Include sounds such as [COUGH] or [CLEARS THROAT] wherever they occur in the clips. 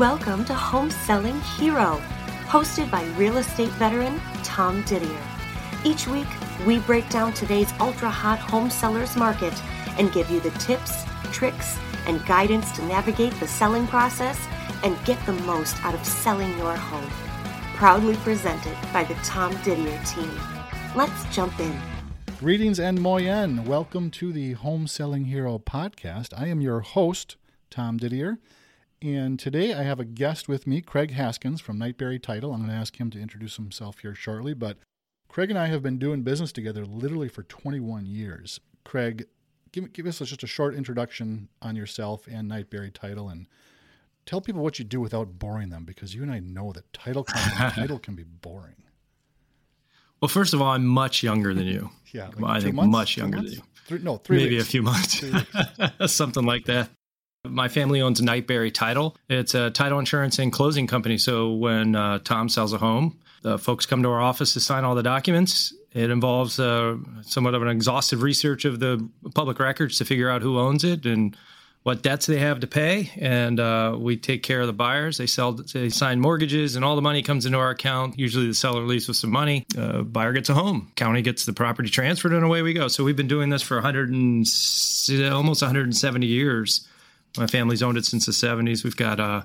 Welcome to Home Selling Hero, hosted by real estate veteran Tom Didier. Each week, we break down today's ultra hot home sellers market and give you the tips, tricks, and guidance to navigate the selling process and get the most out of selling your home. Proudly presented by the Tom Didier team. Let's jump in. Greetings and moyen. Welcome to the Home Selling Hero podcast. I am your host, Tom Didier. And today I have a guest with me, Craig Haskins from Knight Barry Title. I'm going to ask him to introduce himself here shortly. But Craig and I have been doing business together literally for 21 years. Craig, give, give us just a short introduction on yourself and Knight Barry Title and tell people what you do without boring them because you and I know that title [LAUGHS] title can be boring. Well, first of all, I'm much younger than you. Yeah, like I think months, much younger than you. Three, no, three maybe weeks. a few months, [LAUGHS] something like that. My family owns Knight Barry Title. It's a title insurance and closing company. So when uh, Tom sells a home, the folks come to our office to sign all the documents. It involves uh, somewhat of an exhaustive research of the public records to figure out who owns it and what debts they have to pay, and uh, we take care of the buyers. They sell, they sign mortgages, and all the money comes into our account. Usually, the seller leaves with some money. Uh, buyer gets a home. County gets the property transferred, and away we go. So we've been doing this for 100 and almost 170 years. My family's owned it since the 70s. We've got uh,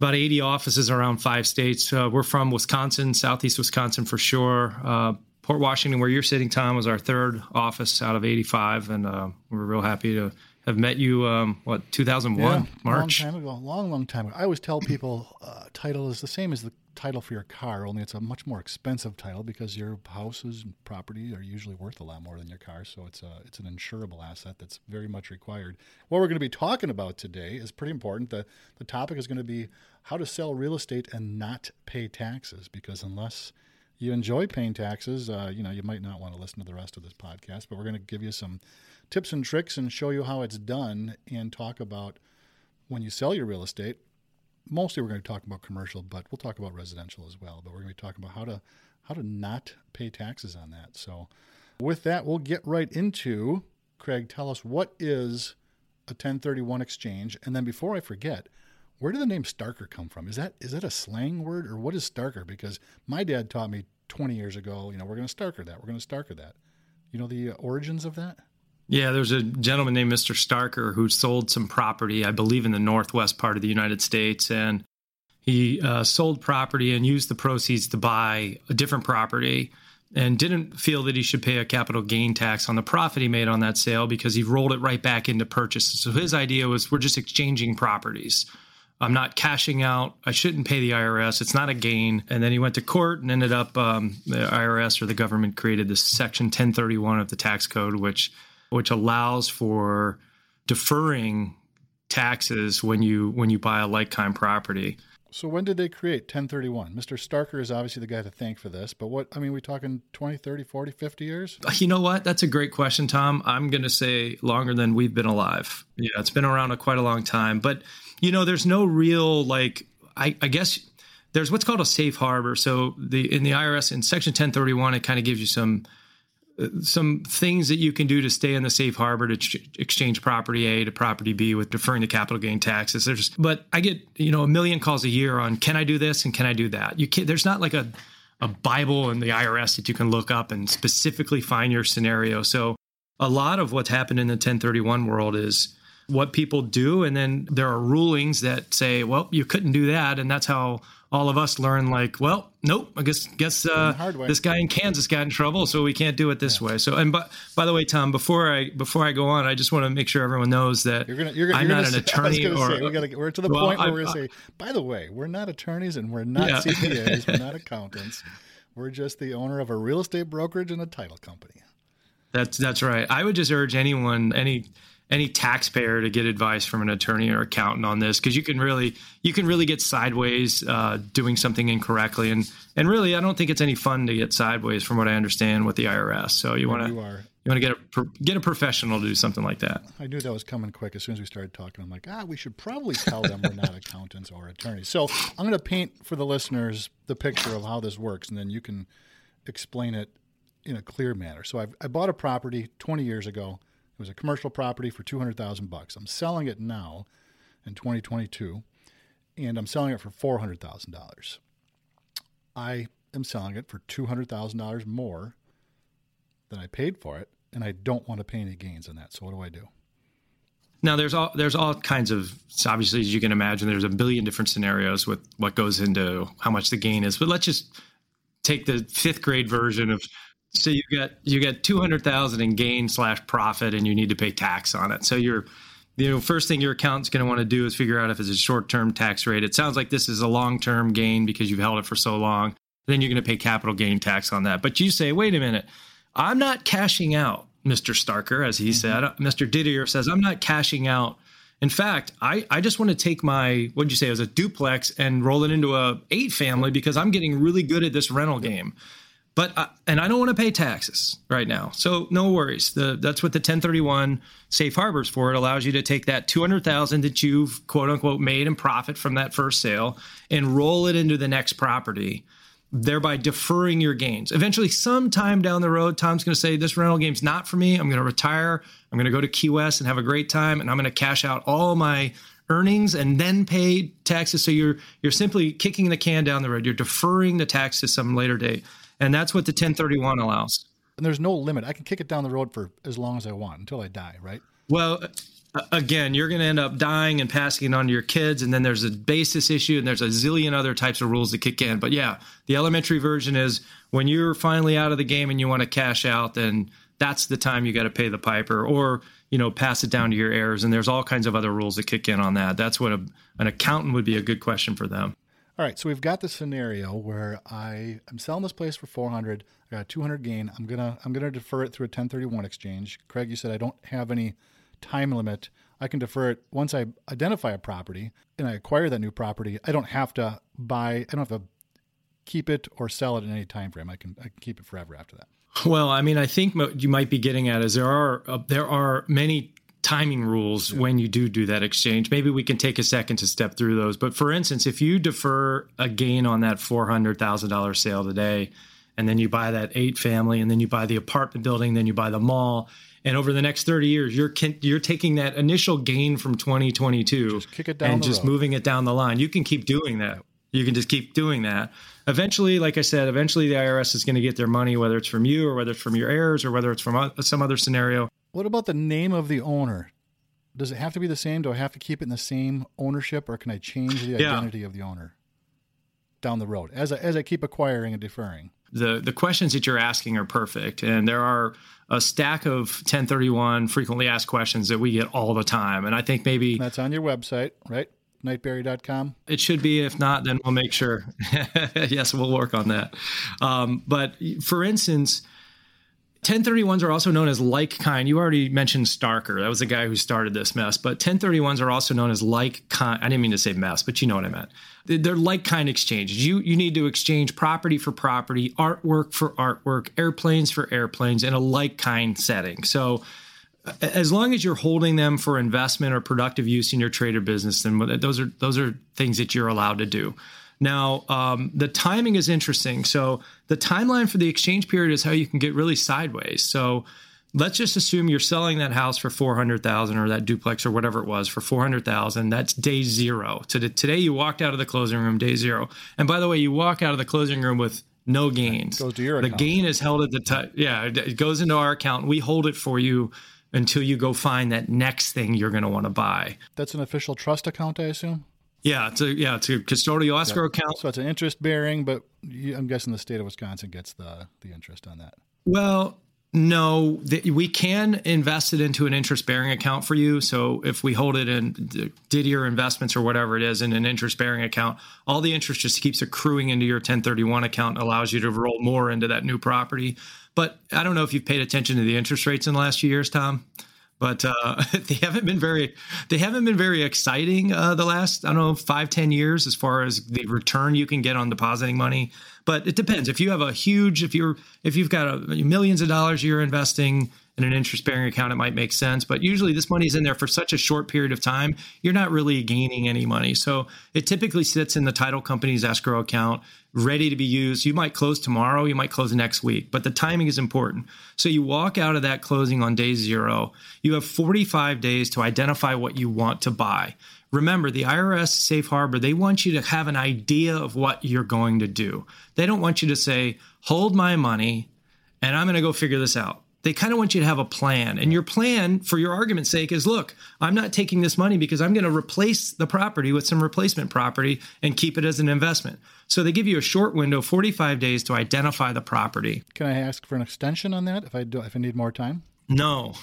about 80 offices around five states. Uh, we're from Wisconsin, southeast Wisconsin for sure. Uh, Port Washington, where you're sitting, Tom, was our third office out of 85, and uh, we're real happy to have met you. Um, what 2001 yeah, March? Long time ago, long, long time ago. I always tell people uh, title is the same as the title for your car, only it's a much more expensive title because your houses and property are usually worth a lot more than your car. So it's a it's an insurable asset that's very much required. What we're going to be talking about today is pretty important. the The topic is going to be how to sell real estate and not pay taxes because unless you enjoy paying taxes, uh, you know you might not want to listen to the rest of this podcast. But we're going to give you some tips and tricks and show you how it's done and talk about when you sell your real estate. Mostly we're going to talk about commercial, but we'll talk about residential as well. But we're going to be talking about how to how to not pay taxes on that. So with that, we'll get right into Craig, tell us what is a 1031 exchange and then before I forget, where did the name Starker come from? Is that is that a slang word or what is Starker? Because my dad taught me 20 years ago, you know, we're going to Starker that. We're going to Starker that. You know the origins of that? Yeah, there's a gentleman named Mr. Starker who sold some property, I believe, in the northwest part of the United States, and he uh, sold property and used the proceeds to buy a different property, and didn't feel that he should pay a capital gain tax on the profit he made on that sale because he rolled it right back into purchases. So his idea was, we're just exchanging properties. I'm not cashing out. I shouldn't pay the IRS. It's not a gain. And then he went to court and ended up um, the IRS or the government created this section 1031 of the tax code, which which allows for deferring taxes when you when you buy a like kind property. So when did they create 1031? Mr. Starker is obviously the guy to thank for this, but what I mean we talking 20, 30, 40, 50 years? You know what? That's a great question, Tom. I'm going to say longer than we've been alive. Yeah, it's been around a quite a long time, but you know there's no real like I, I guess there's what's called a safe harbor. So the in the IRS in section 1031 it kind of gives you some uh, some things that you can do to stay in the safe harbor to ch- exchange property A to property B with deferring the capital gain taxes. There's, but I get you know a million calls a year on can I do this and can I do that. You can't. There's not like a a Bible in the IRS that you can look up and specifically find your scenario. So a lot of what's happened in the 1031 world is what people do, and then there are rulings that say, well, you couldn't do that, and that's how all of us learn like, well, nope, I guess guess uh, this guy in Kansas got in trouble, so we can't do it this yeah. way. So, and by, by the way, Tom, before I before I go on, I just want to make sure everyone knows that you're gonna, you're, I'm you're not an [LAUGHS] say, attorney. or say, we gotta, we're to the well, point where I, we're going to say, by the way, we're not attorneys and we're not [LAUGHS] yeah. CPAs, we're not [LAUGHS] accountants. We're just the owner of a real estate brokerage and a title company. That's that's right. I would just urge anyone, any any taxpayer to get advice from an attorney or accountant on this because you can really you can really get sideways uh, doing something incorrectly and and really I don't think it's any fun to get sideways from what I understand with the IRS. So you want to you, you want to get a get a professional to do something like that. I knew that was coming quick as soon as we started talking. I'm like, ah, we should probably tell them we're not [LAUGHS] accountants or attorneys. So I'm going to paint for the listeners the picture of how this works, and then you can explain it in a clear manner. So I've, I bought a property 20 years ago it was a commercial property for 200,000 bucks. I'm selling it now in 2022 and I'm selling it for four hundred thousand dollars. I am selling it for two hundred thousand dollars more than I paid for it, and I don't want to pay any gains on that. So what do I do? Now there's all there's all kinds of obviously as you can imagine there's a billion different scenarios with what goes into how much the gain is. But let's just take the fifth grade version of so you get you get two hundred thousand in gain slash profit and you need to pay tax on it. So you're you know first thing your accountant's going to want to do is figure out if it's a short term tax rate. It sounds like this is a long term gain because you've held it for so long. Then you're going to pay capital gain tax on that. But you say, wait a minute, I'm not cashing out. Mr. Starker, as he mm-hmm. said. Mr. Didier says, I'm not cashing out. In fact, I, I just want to take my, what'd you say, it was a duplex and roll it into a eight family because I'm getting really good at this rental game. But, I, and I don't want to pay taxes right now. So no worries. The, that's what the 1031 safe harbors for. It allows you to take that 200,000 that you've quote unquote made in profit from that first sale and roll it into the next property thereby deferring your gains. Eventually, sometime down the road, Tom's going to say, This rental game's not for me. I'm going to retire. I'm going to go to Key West and have a great time, and I'm going to cash out all my earnings and then pay taxes. So you're you're simply kicking the can down the road. You're deferring the tax to some later date, and that's what the 1031 allows. And there's no limit. I can kick it down the road for as long as I want until I die, right? Well, again, you're going to end up dying and passing it on to your kids. And then there's a basis issue and there's a zillion other types of rules that kick in. But yeah, the elementary version is when you're finally out of the game and you want to cash out, then that's the time you got to pay the piper or, you know, pass it down to your heirs. And there's all kinds of other rules that kick in on that. That's what a, an accountant would be a good question for them. All right, so we've got the scenario where I am selling this place for 400. I got a 200 gain. I'm gonna I'm gonna defer it through a 1031 exchange. Craig, you said I don't have any time limit. I can defer it once I identify a property and I acquire that new property. I don't have to buy. I don't have to keep it or sell it in any time frame. I can I can keep it forever after that. Well, I mean, I think you might be getting at is there are uh, there are many timing rules yeah. when you do do that exchange. Maybe we can take a second to step through those. But for instance, if you defer a gain on that four hundred thousand dollars sale today, and then you buy that eight family, and then you buy the apartment building, then you buy the mall, and over the next 30 years you're you're taking that initial gain from 2022 just and just road. moving it down the line you can keep doing that you can just keep doing that eventually like i said eventually the irs is going to get their money whether it's from you or whether it's from your heirs or whether it's from some other scenario what about the name of the owner? Does it have to be the same? Do i have to keep it in the same ownership or can i change the identity yeah. of the owner down the road as I, as I keep acquiring and deferring? The the questions that you're asking are perfect and there are a stack of 1031 frequently asked questions that we get all the time and i think maybe that's on your website right? Knightbarry.com it should be. If not then we'll make sure. [LAUGHS] Yes we'll work on that. Um, but for instance 1031s are also known as like kind. You already mentioned Starker. That was the guy who started this mess. But 1031s are also known as like kind. I didn't mean to say mess, but you know what I meant. They're like kind exchanges. You you need to exchange property for property, artwork for artwork, airplanes for airplanes in a like kind setting. So as long as you're holding them for investment or productive use in your trader business, then those are those are things that you're allowed to do. Now, um, the timing is interesting. So, the timeline for the exchange period is how you can get really sideways. So, let's just assume you're selling that house for 400,000 or that duplex or whatever it was for 400,000. That's day 0. To today you walked out of the closing room day 0. And by the way, you walk out of the closing room with no gains. Goes to your the account. gain is held at the time. Yeah, it goes into our account. We hold it for you until you go find that next thing you're going to want to buy. That's an official trust account, I assume. Yeah, it's a yeah, it's a custodial escrow yeah. account. So it's an interest bearing, but you, I'm guessing the state of Wisconsin gets the the interest on that. Well, no, the, we can invest it into an interest bearing account for you. So if we hold it in Didier investments or whatever it is in an interest bearing account, all the interest just keeps accruing into your 1031 account, allows you to roll more into that new property. But I don't know if you've paid attention to the interest rates in the last few years, Tom but uh, [LAUGHS] they haven't been very they haven't been very exciting uh, the last I don't know five ten years as far as the return you can get on depositing money. But it depends. If you have a huge if you're if you've got a, millions of dollars you're investing in an interest bearing account, it might make sense. But usually this money is in there for such a short period of time, you're not really gaining any money. So it typically sits in the title company's escrow account, ready to be used. You might close tomorrow, you might close next week, but the timing is important. So you walk out of that closing on day zero, you have 45 days to identify what you want to buy. Remember, the IRS safe harbor, they want you to have an idea of what you're going to do. They don't want you to say, hold my money and I'm going to go figure this out they kind of want you to have a plan. And your plan, for your argument's sake, is look, I'm not taking this money because I'm going to replace the property with some replacement property and keep it as an investment. So they give you a short window, 45 days, to identify the property. Can I ask for an extension on that if I do if I need more time? No.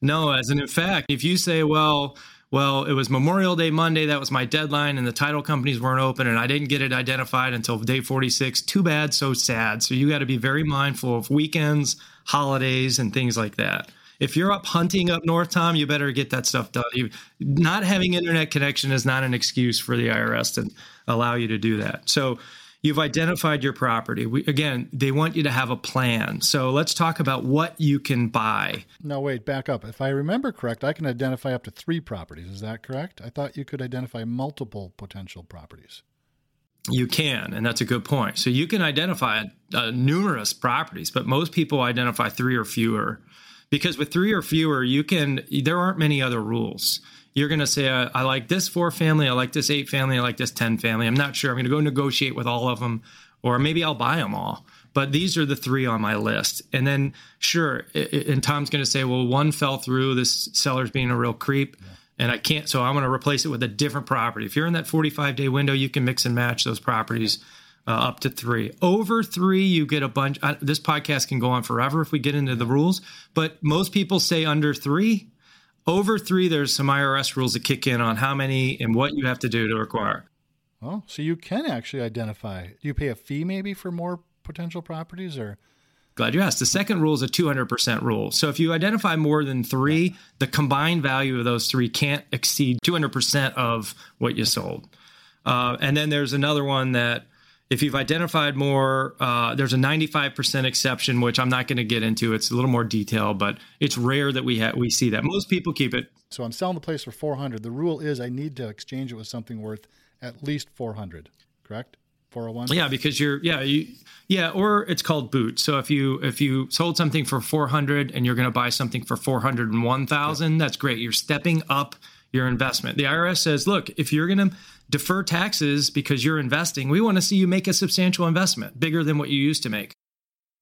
No, as in, in fact, if you say, well, well, it was Memorial Day Monday. That was my deadline, and the title companies weren't open, and I didn't get it identified until day 46. Too bad, so sad. So you got to be very mindful of weekends, holidays, and things like that. If you're up hunting up north, Tom, you better get that stuff done. Not having internet connection is not an excuse for the IRS to allow you to do that. So You've identified your property. We, again, they want you to have a plan. So let's talk about what you can buy. No, wait, back up. If I remember correct, I can identify up to three properties. Is that correct? I thought you could identify multiple potential properties. You can, and that's a good point. So you can identify uh, numerous properties, but most people identify three or fewer because with three or fewer, you can, there aren't many other rules you're going to say, I, I, like this four family, I like this eight family, I like this 10 family. I'm not sure. I'm going to go negotiate with all of them, or maybe I'll buy them all. But these are the three on my list. And then, sure, it, and Tom's going to say, well, one fell through, this seller's being a real creep. Yeah. And I can't, so I'm to replace it with a different property. If you're in that 45 day window, you can mix and match those properties uh, up to three. Over three, you get a bunch. Uh, this podcast can go on forever if we get into the rules, but most people say under three over three, there's some IRS rules that kick in on how many and what you have to do to acquire. Oh, so you can actually identify. Do you pay a fee maybe for more potential properties or? Glad you asked. The second rule is a 200% rule. So if you identify more than three, the combined value of those three can't exceed 200% of what you sold. Uh, and then there's another one that if you've identified more, uh, there's a 95% exception, which I'm not going to get into. It's a little more detail, but it's rare that we ha- we see that. Most people keep it. So I'm selling the place for 400. The rule is I need to exchange it with something worth at least 400. Correct? 401. Yeah, because you're yeah you yeah, or it's called boot. So if you if you sold something for 400 and you're going to buy something for 401,000, yeah. that's great. You're stepping up your investment. The IRS says, look, if you're going to defer taxes because you're investing, we want to see you make a substantial investment, bigger than what you used to make.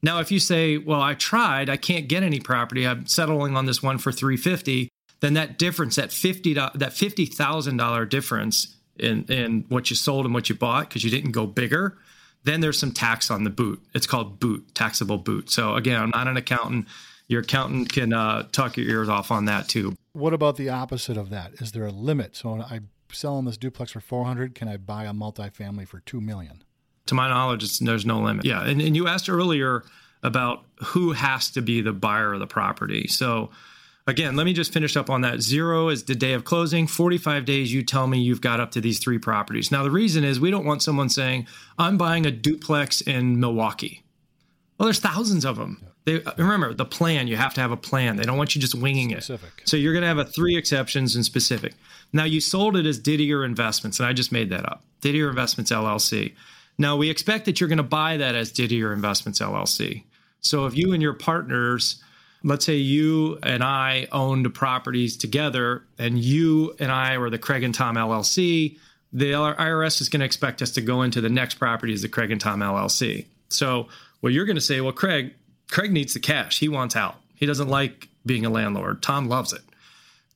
Now, if you say, well, I tried, I can't get any property, I'm settling on this one for 350, then that difference, that $50, that $50,000 difference in, in what you sold and what you bought because you didn't go bigger, then there's some tax on the boot. It's called boot, taxable boot. So again, I'm not an accountant. Your accountant can uh, talk your ears off on that too. What about the opposite of that? Is there a limit? So I selling this duplex for 400 can i buy a multifamily for 2 million? To my knowledge there's no limit. Yeah and, and you asked earlier about who has to be the buyer of the property. So again let me just finish up on that. Zero is the day of closing. 45 days you tell me you've got up to these three properties. Now the reason is we don't want someone saying i'm buying a duplex in milwaukee. Well there's thousands of them they uh, remember the plan. You have to have a plan. They don't want you just winging specific. it. So you're going to have a three exceptions and specific. Now you sold it as Didier Investments, and I just made that up. Didier Investments LLC. Now we expect that you're going to buy that as Didier Investments LLC. So if you and your partners, let's say you and I owned properties together, and you and I were the Craig and Tom LLC, the IRS is going to expect us to go into the next property as the Craig and Tom LLC. So well, you're going to say, well, Craig, Craig needs the cash. He wants out. He doesn't like being a landlord. Tom loves it.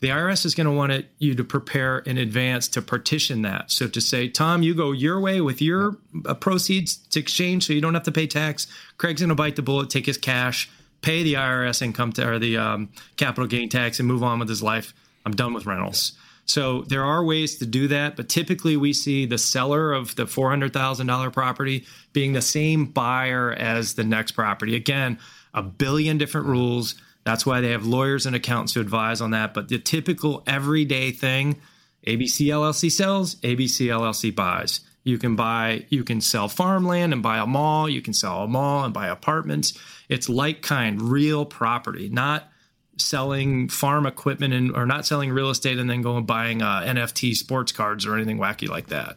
The IRS is going to want it, you to prepare in advance to partition that. So to say, Tom, you go your way with your uh, proceeds to exchange, so you don't have to pay tax. Craig's going to bite the bullet, take his cash, pay the IRS income to, or the um, capital gain tax, and move on with his life. I'm done with rentals. So there are ways to do that, but typically we see the seller of the $400,000 property being the same buyer as the next property. Again, a billion different rules. That's why they have lawyers and accountants to advise on that. But the typical everyday thing ABC LLC sells, ABC LLC buys. You can buy, you can sell farmland and buy a mall. You can sell a mall and buy apartments. It's like kind, real property, not selling farm equipment and or not selling real estate and then going buying uh, NFT sports cards or anything wacky like that.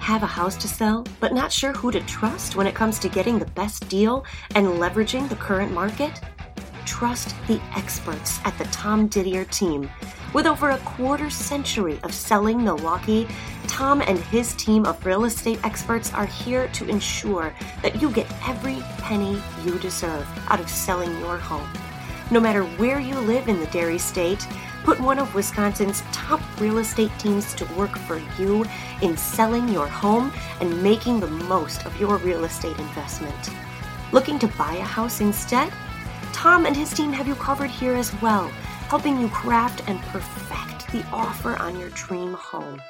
Have a house to sell, but not sure who to trust when it comes to getting the best deal and leveraging the current market? Trust the experts at the Tom Didier team. With over a quarter century of selling Milwaukee, Tom and his team of real estate experts are here to ensure that you get every penny you deserve out of selling your home. No matter where you live in the Dairy State, put one of Wisconsin's top real estate teams to work for you in selling your home and making the most of your real estate investment. Looking to buy a house instead? Tom and his team have you covered here as well, helping you craft and perfect the offer on your dream home.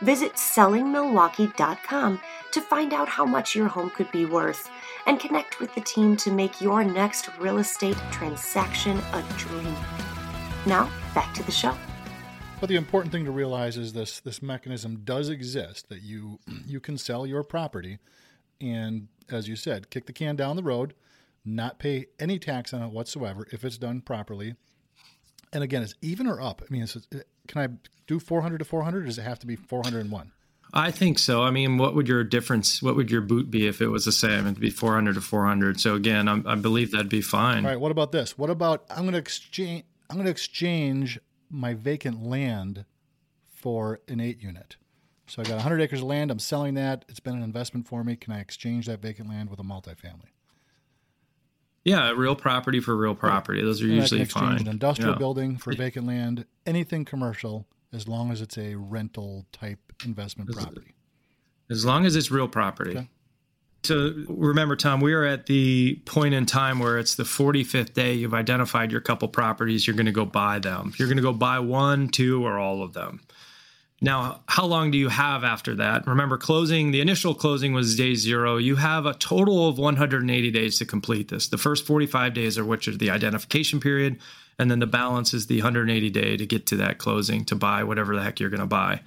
Visit sellingmilwaukee.com to find out how much your home could be worth and connect with the team to make your next real estate transaction a dream. Now, back to the show. But the important thing to realize is this this mechanism does exist that you [CLEARS THROAT] you can sell your property and as you said, kick the can down the road, not pay any tax on it whatsoever if it's done properly. And again, it's even or up. I mean, can I do 400 to 400 or does it have to be 401? I think so. I mean, what would your difference? What would your boot be if it was the same? It'd be 400 to 400. So again, I'm, i believe that'd be fine. All right. What about this? What about I'm going to exchange? I'm going to exchange my vacant land for an eight unit. So I got 100 acres of land. I'm selling that. It's been an investment for me. Can I exchange that vacant land with a multifamily? Yeah, real property for real property. Those are and usually fine. An industrial yeah. building for vacant land, anything commercial, as long as it's a rental type investment as, property. As long as it's real property. Okay. So remember, Tom, we are at the point in time where it's the 45th day. You've identified your couple properties. You're going to go buy them. You're going to go buy one, two, or all of them. Now, how long do you have after that? Remember, closing, the initial closing was day zero. You have a total of 180 days to complete this. The first 45 days are which is the identification period, and then the balance is the 180 day to get to that closing to buy whatever the heck you're going to buy.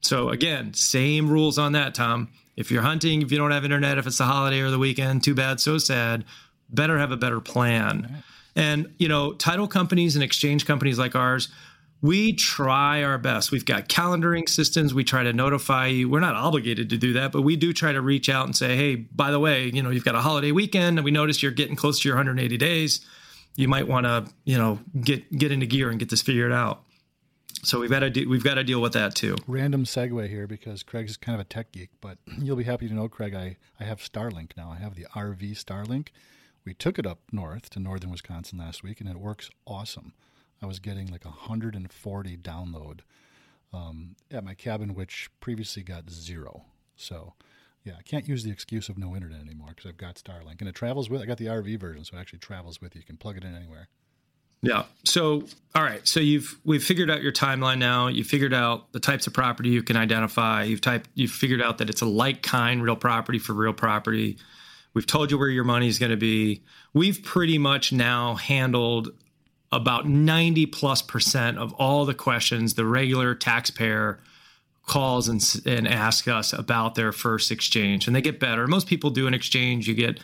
So, again, same rules on that, Tom. If you're hunting, if you don't have internet, if it's the holiday or the weekend, too bad, so sad. Better have a better plan. And, you know, title companies and exchange companies like ours, we try our best. We've got calendaring systems. We try to notify you. We're not obligated to do that, but we do try to reach out and say, hey, by the way, you know, you've got a holiday weekend and we notice you're getting close to your 180 days. You might want to, you know, get get into gear and get this figured out. So we've got to do, we've got to deal with that too. Random segue here because Craig's kind of a tech geek, but [CLEARS THROAT] you'll be happy to know, Craig, I, I have Starlink now. I have the RV Starlink. We took it up north to northern Wisconsin last week, and it works awesome. I was getting like 140 download um, at my cabin, which previously got zero. So, yeah, I can't use the excuse of no internet anymore because I've got Starlink, and it travels with. I got the RV version, so it actually travels with you. You can plug it in anywhere. Yeah. So, all right. So you've we've figured out your timeline now. You figured out the types of property you can identify. You've typed. You've figured out that it's a like kind real property for real property. We've told you where your money is going to be. We've pretty much now handled about 90 plus percent of all the questions the regular taxpayer calls and, and asks us about their first exchange and they get better. Most people do an exchange you get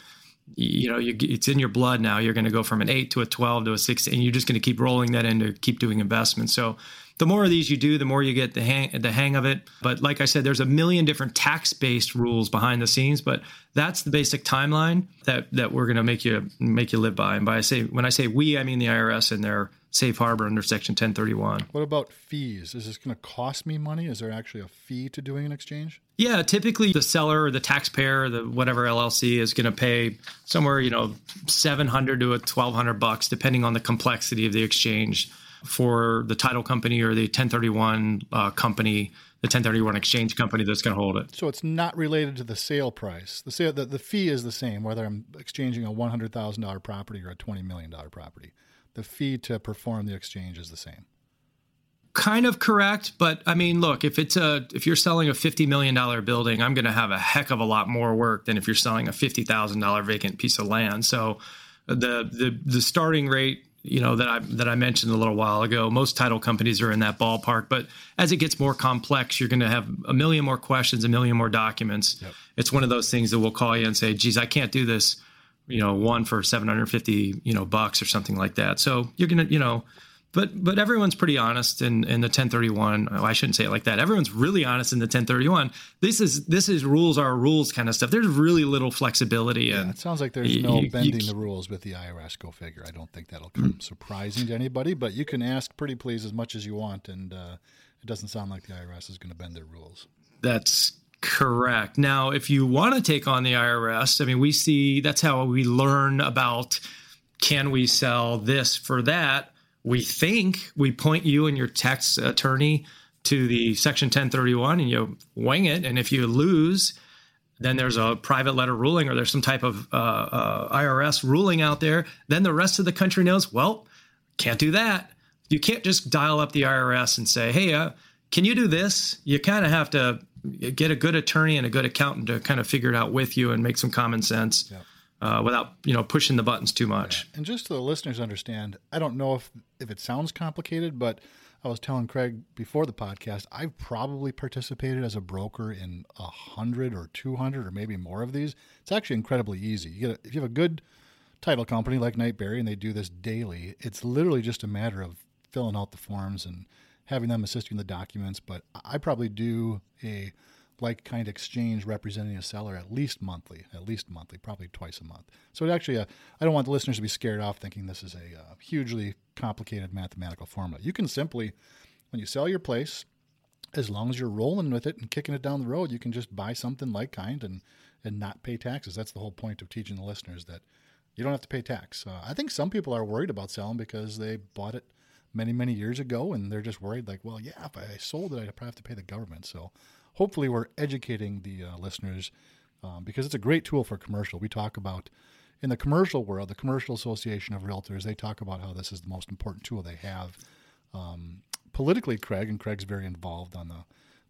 you know you, it's in your blood now. You're going to go from an 8 to a 12 to a 6 and you're just going to keep rolling that in to keep doing investments. So the more of these you do, the more you get the hang the hang of it. But like I said, there's a million different tax based rules behind the scenes, but that's the basic timeline that that we're going to make you make you live by. And by I say when I say we, I mean the IRS and their safe harbor under Section 1031. What about fees? Is this going to cost me money? Is there actually a fee to doing an exchange? Yeah, typically the seller or the taxpayer, or the whatever LLC is going to pay somewhere, you know, 700 to a 1200 bucks depending on the complexity of the exchange for the title company or the 1031 uh, company, the 1031 exchange company that's going to hold it. So it's not related to the sale price. The sale, the, the fee is the same whether I'm exchanging a $100,000 property or a $20 million property. The fee to perform the exchange is the same kind of correct but i mean look if it's a if you're selling a 50 million dollar building i'm going to have a heck of a lot more work than if you're selling a $50,000 vacant piece of land so the the the starting rate you know that I that I mentioned a little while ago. Most title companies are in that ballpark, but as it gets more complex, you're going to have a million more questions, a million more documents. Yep. It's one of those things that will call you and say, "Geez, I can't do this you know, one for 750, you know, bucks or something like that. So you're going to, you know, but but everyone's pretty honest in, in the 1031. Oh, I shouldn't say it like that. Everyone's really honest in the 1031. This is this is rules are rules kind of stuff. There's really little flexibility. Yeah, and it sounds like there's you- no you- bending you- the rules with the IRS. Go figure. I don't think that'll come surprising to anybody. But you can ask pretty please as much as you want, and uh, it doesn't sound like the IRS is going to bend their rules. That's correct. Now, if you want to take on the IRS, I mean, we see that's how we learn about can we sell this for that. We think we point you and your tax attorney to the Section 1031 and you wing it. And if you lose, then there's a private letter ruling or there's some type of uh, uh, IRS ruling out there. Then the rest of the country knows, well, can't do that. You can't just dial up the IRS and say, hey, uh, can you do this? You kind of have to get a good attorney and a good accountant to kind of figure it out with you and make some common sense uh, without you know pushing the buttons too much. And just so the listeners understand, I don't know if if it sounds complicated, but I was telling Craig before the podcast, I've probably participated as a broker in a hundred or two hundred or maybe more of these. It's actually incredibly easy. You get a, if you have a good title company like Knight Barry and they do this daily, it's literally just a matter of filling out the forms and having them assist you in the documents. But I probably do a like kind exchange representing a seller at least monthly, at least monthly, probably twice a month. So it actually, uh, I don't want the listeners to be scared off thinking this is a uh, hugely complicated mathematical formula. You can simply, when you sell your place, as long as you're rolling with it and kicking it down the road, you can just buy something like kind and and not pay taxes. That's the whole point of teaching the listeners that you don't have to pay tax. Uh, I think some people are worried about selling because they bought it many many years ago and they're just worried like, well, yeah, if I sold it, I'd probably have to pay the government. So hopefully we're educating the uh, listeners um, because it's a great tool for commercial. We talk about in the commercial world, the Commercial Association of Realtors, they talk about how this is the most important tool they have. Um, politically, Craig, and Craig's very involved on the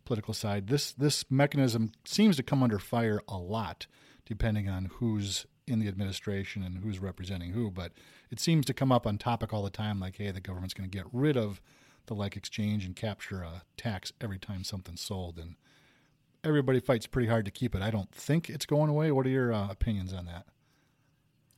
political side, this, this mechanism seems to come under fire a lot depending on who's in the administration and who's representing who. But it seems to come up on topic all the time like, hey, the government's going to get rid of the like exchange and capture a tax every time something's sold. And everybody fights pretty hard to keep it. I don't think it's going away. What are your uh, opinions on that?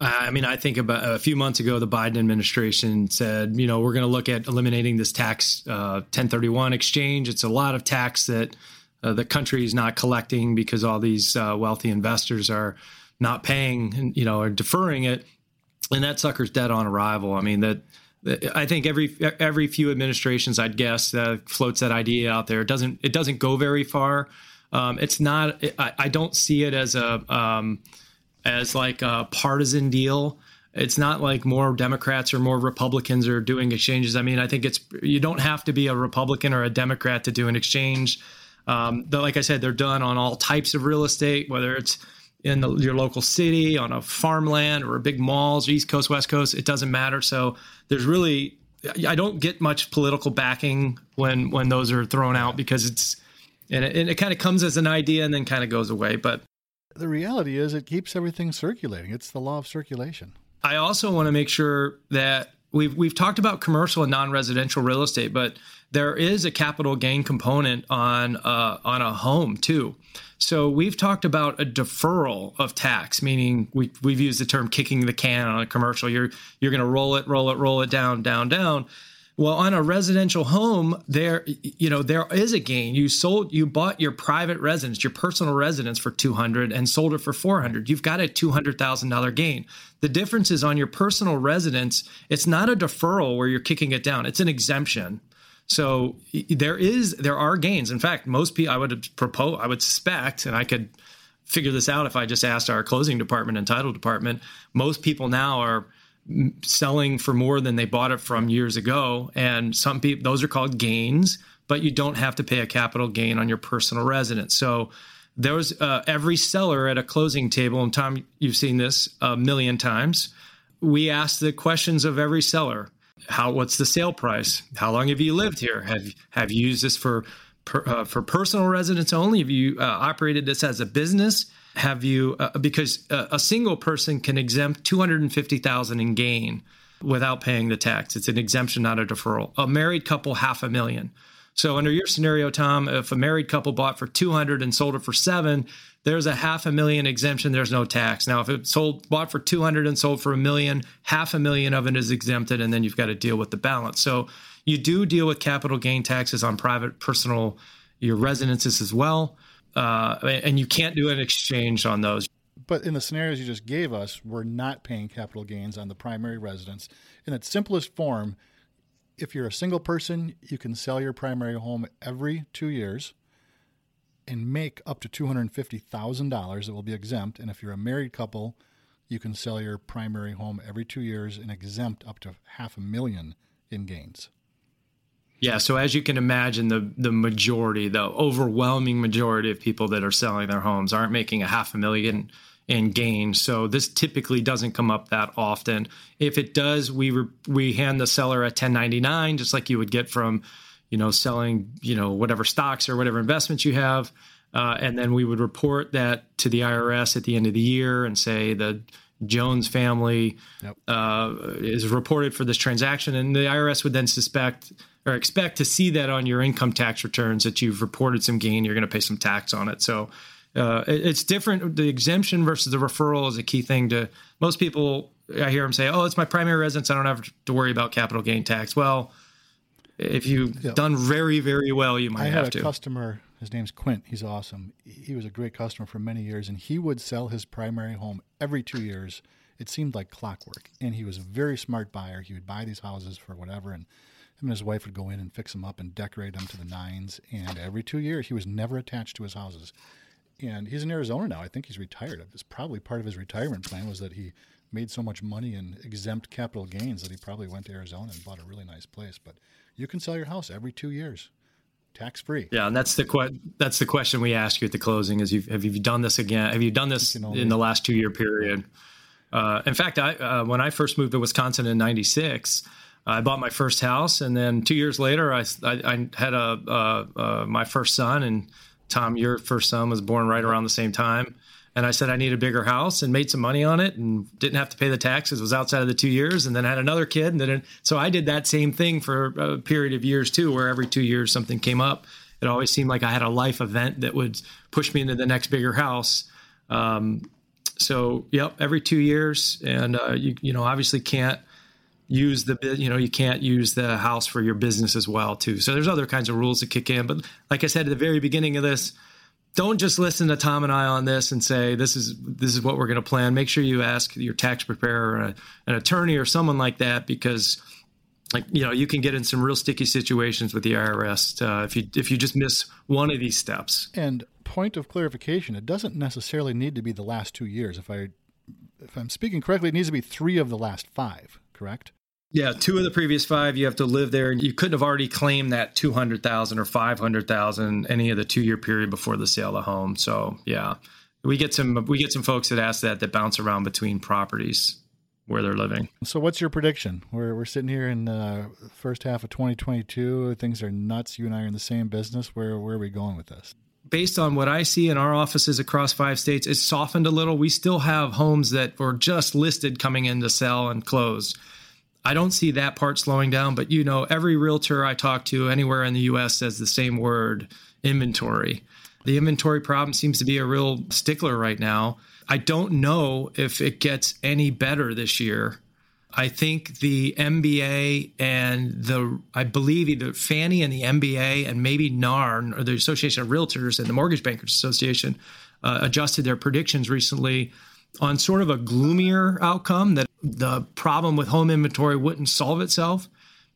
I mean, I think about a few months ago, the Biden administration said, you know, we're going to look at eliminating this tax uh, 1031 exchange. It's a lot of tax that uh, the country is not collecting because all these uh, wealthy investors are not paying, you know, or deferring it, and that sucker's dead on arrival. I mean, that I think every every few administrations, I'd guess, uh, floats that idea out there. It doesn't it doesn't go very far. Um, it's not. I, I don't see it as a um, as like a partisan deal. It's not like more Democrats or more Republicans are doing exchanges. I mean, I think it's you don't have to be a Republican or a Democrat to do an exchange. Um, like I said, they're done on all types of real estate, whether it's in the, your local city, on a farmland, or big malls, East Coast, West Coast. It doesn't matter. So there's really, I don't get much political backing when when those are thrown out because it's and it, and it kind of comes as an idea and then kind of goes away. But The reality is, it keeps everything circulating. It's the law of circulation. I also want to make sure that we've we've talked about commercial and non-residential real estate, but there is a capital gain component on uh, on a home too. So we've talked about a deferral of tax, meaning we we've used the term kicking the can on a commercial. You're you're going to roll it, roll it, roll it down, down, down. Well, on a residential home, there you know there is a gain. You sold, you bought your private residence, your personal residence for two hundred, and sold it for four hundred. You've got a two hundred thousand dollar gain. The difference is on your personal residence, it's not a deferral where you're kicking it down; it's an exemption. So there is there are gains. In fact, most people I would propose, I would suspect, and I could figure this out if I just asked our closing department and title department. Most people now are selling for more than they bought it from years ago. And some people, those are called gains, but you don't have to pay a capital gain on your personal residence. So there's uh, every seller at a closing table, and Tom, you've seen this a million times. We ask the questions of every seller. How? What's the sale price? How long have you lived here? Have Have you used this for per, uh, for personal residence only? Have you uh, operated this as a business? Have you uh, because a, a single person can exempt 250,000 in gain without paying the tax. It's an exemption, not a deferral. A married couple, half a million. So under your scenario, Tom, if a married couple bought for 200 and sold it for seven, there's a half a million exemption. There's no tax. Now, if it sold bought for 200 and sold for a million, half a million of it is exempted, and then you've got to deal with the balance. So you do deal with capital gain taxes on private, personal, your residences as well, uh, and you can't do an exchange on those. But in the scenarios you just gave us, we're not paying capital gains on the primary residence. In its simplest form, if you're a single person, you can sell your primary home every two years and make up to $250,000 that will be exempt. And if you're a married couple, you can sell your primary home every two years and exempt up to half a million in gains. Yeah, so as you can imagine, the the majority, the overwhelming majority of people that are selling their homes aren't making a half a million in gains. So this typically doesn't come up that often. If it does, we re- we hand the seller a 1099, just like you would get from you know, selling, you know, whatever stocks or whatever investments you have. Uh, and then we would report that to the IRS at the end of the year and say the Jones family yep. uh, is reported for this transaction. And the IRS would then suspect or expect to see that on your income tax returns that you've reported some gain, you're going to pay some tax on it. So uh, it, it's different. The exemption versus the referral is a key thing to most people. I hear them say, oh, it's my primary residence. I don't have to worry about capital gain tax. Well, if you've yeah. done very very well you might I have a customer his name's quint. He's awesome. He was a great customer for many years and he would sell his primary home every two years. It seemed like clockwork and he was a very smart buyer. He would buy these houses for whatever and him and his wife would go in and fix them up and decorate them to the nines and every two years he was never attached to his houses. And he's in arizona now. I think he's retired. It's probably part of his retirement plan was that he made so much money in exempt capital gains that he probably went to arizona and bought a really nice place. But you can sell your house every two years, tax free. Yeah, and that's the que- that's the question we ask you at the closing: is you have you done this again? Have you done this only- in the last two year period? Uh, in fact, I uh, when I first moved to Wisconsin in '96. I bought my first house, and then two years later, I, I, I had a uh, uh, my first son, and Tom, your first son was born right around the same time and I said I need a bigger house and made some money on it and didn't have to pay the taxes. Was outside of the two years, and then had another kid, and then so I did that same thing for a period of years too, where every two years something came up. It always seemed like I had a life event that would push me into the next bigger house. Um, so yep, every two years, and uh, you you know obviously can't use the you know you can't use the house for your business as well too. So there's other kinds of rules that kick in, but like I said at the very beginning of this don't just listen to Tom and I on this and say this is this is what we're going to plan. Make sure you ask your tax preparer, a, an attorney, or someone like that because, like you know, you can get in some real sticky situations with the IRS uh, if you if you just miss one of these steps. And point of clarification: it doesn't necessarily need to be the last two years. If I if I'm speaking correctly, it needs to be three of the last five. Correct? Yeah, two of the previous five, you have to live there, and you couldn't have already claimed that two hundred thousand or five hundred thousand any of the two year period before the sale of home. So yeah, we get some we get some folks that ask that that bounce around between properties where they're living. So what's your prediction? We're we're sitting here in the first half of 2022. Things are nuts. You and I are in the same business. Where where are we going with this? based on what I see in our offices across five states, it's softened a little. We still have homes that were just listed coming in to sell and close. I don't see that part slowing down, but you know, every realtor I talk to anywhere in the US says the same word inventory. The inventory problem seems to be a real stickler right now. I don't know if it gets any better this year. I think the MBA and the, I believe either Fannie and the MBA and maybe NAR, or the Association of Realtors and the Mortgage Bankers Association, uh, adjusted their predictions recently on sort of a gloomier outcome that the problem with home inventory wouldn't solve itself.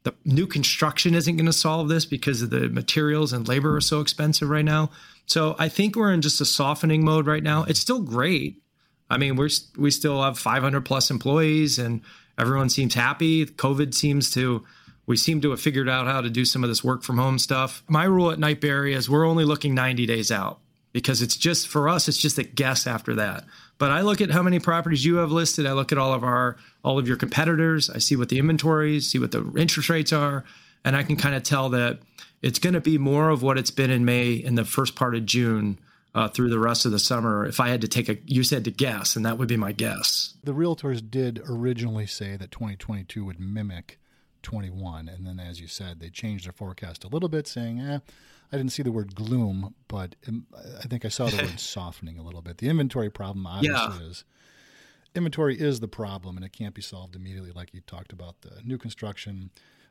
The new construction isn't going to solve this because of the materials and labor are so expensive right now. So I think we're in just a softening mode right now. It's still great. I mean, we're we still have 500 plus employees and everyone seems happy. COVID seems to we seem to have figured out how to do some of this work from home stuff. My rule at Knight Barry is we're only looking 90 days out because it's just for us it's just a guess after that but i look at how many properties you have listed. I look at all of our all of your competitors. I see what the inventories see what the interest rates are. And i can kind of tell that it's going to be more of what it's been in may in the first part of june uh, through the rest of the summer if i had to take a you said to guess and that would be my guess. The realtors did originally say that 2022 would mimic 21. And then, as you said, they changed their forecast a little bit, saying, eh, I didn't see the word gloom, but I think I saw the word [LAUGHS] softening a little bit. The inventory problem obviously yeah. is inventory is the problem, and it can't be solved immediately, like you talked about the new construction.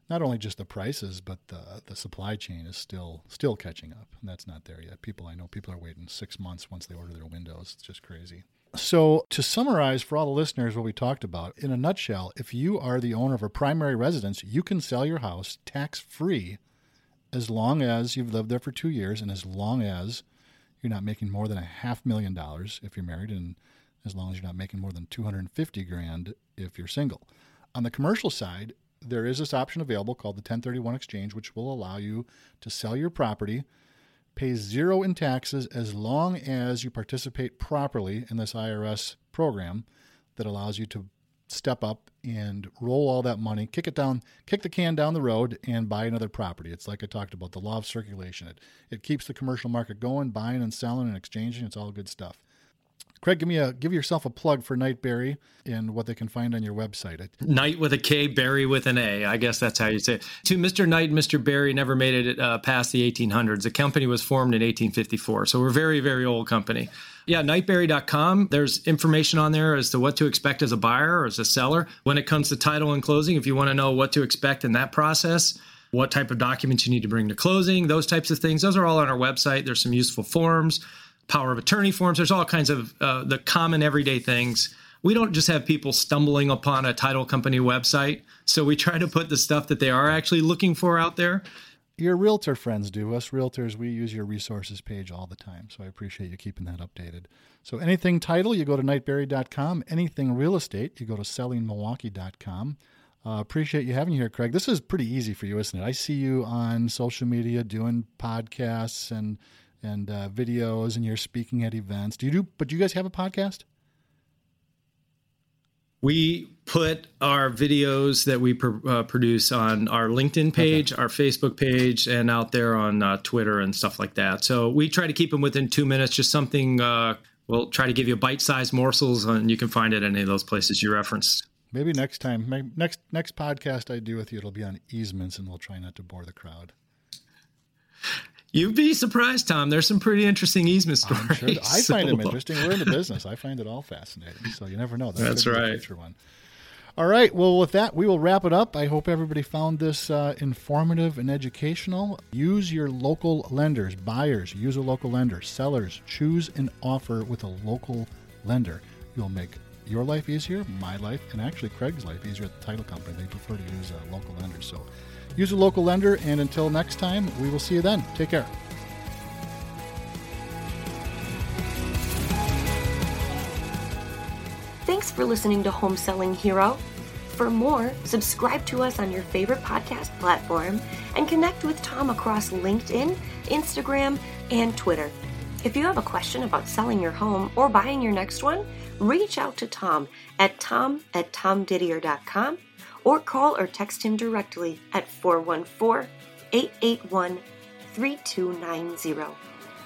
Not only just the prices, but the the supply chain is still still catching up, and that's not there yet. People I know people are waiting six months once they order their windows. It's just crazy. So, to summarize for all the listeners what we talked about, in a nutshell, if you are the owner of a primary residence, you can sell your house tax free as long as you've lived there for two years and as long as you're not making more than a half million dollars if you're married and as long as you're not making more than 250 grand if you're single. On the commercial side, there is this option available called the 1031 exchange, which will allow you to sell your property pay zero in taxes as long as you participate properly in this IRS program that allows you to step up and roll all that money, kick it down, kick the can down the road, and buy another property. It's like I talked about the law of circulation. It it keeps the commercial market going, buying and selling and exchanging. It's all good stuff. Craig, give me a give yourself a plug for Knight Barry and what they can find on your website. Knight with a K, Barry with an A. I guess that's how you say it. To Mr. Knight and Mr. Barry never made it uh, past the 1800s. The company was formed in 1854, so we're very very old company. Yeah, knightbarry.com. There's information on there as to what to expect as a buyer or as a seller when it comes to title and closing. If you want to know what to expect in that process, what type of documents you need to bring to closing, those types of things. Those are all on our website. There's some useful forms power of attorney forms. There's all kinds of uh, the common everyday things. We don't just have people stumbling upon a title company website. So we try to put the stuff that they are actually looking for out there. Your realtor friends do. Us realtors, we use your resources page all the time. So I appreciate you keeping that updated. So anything title, you go to knightbarry.com. Anything real estate, you go to sellingmilwaukee.com. Uh, appreciate you having you here, Craig. This is pretty easy for you, isn't it? I see you on social media doing podcasts and and uh, videos, and you're speaking at events. Do you do? But do you guys have a podcast? We put our videos that we pr- uh, produce on our LinkedIn page, okay. our Facebook page, and out there on uh, Twitter and stuff like that. So we try to keep them within two minutes, just something. Uh, we'll try to give you bite-sized morsels, and you can find it at any of those places you referenced. Maybe next time, next next podcast I do with you, it'll be on easements, and we'll try not to bore the crowd. You'd be surprised, Tom. There's some pretty interesting easement stories. Sure I [LAUGHS] find them interesting. We're in the business. I find it all fascinating. So you never know. That That's right. Future one. All right. Well, with that, we will wrap it up. I hope everybody found this uh, informative and educational. Use your local lenders, buyers, use a local lender, sellers, choose an offer with a local lender. You'll make your life easier, my life, and actually Craig's life easier at the title company. They prefer to use a local lender. So Use a local lender, and until next time, we will see you then. Take care. Thanks for listening to Home Selling Hero. For more, subscribe to us on your favorite podcast platform and connect with Tom across LinkedIn, Instagram, and Twitter. If you have a question about selling your home or buying your next one, reach out to Tom at tom at tomdidier.com or call or text him directly at 414 881 3290.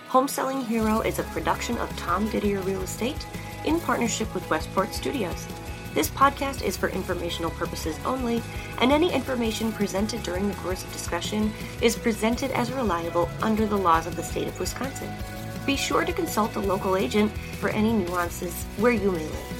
Home Selling Hero is a production of Tom Didier Real Estate in partnership with Westport Studios. This podcast is for informational purposes only, and any information presented during the course of discussion is presented as reliable under the laws of the state of Wisconsin. Be sure to consult a local agent for any nuances where you may live.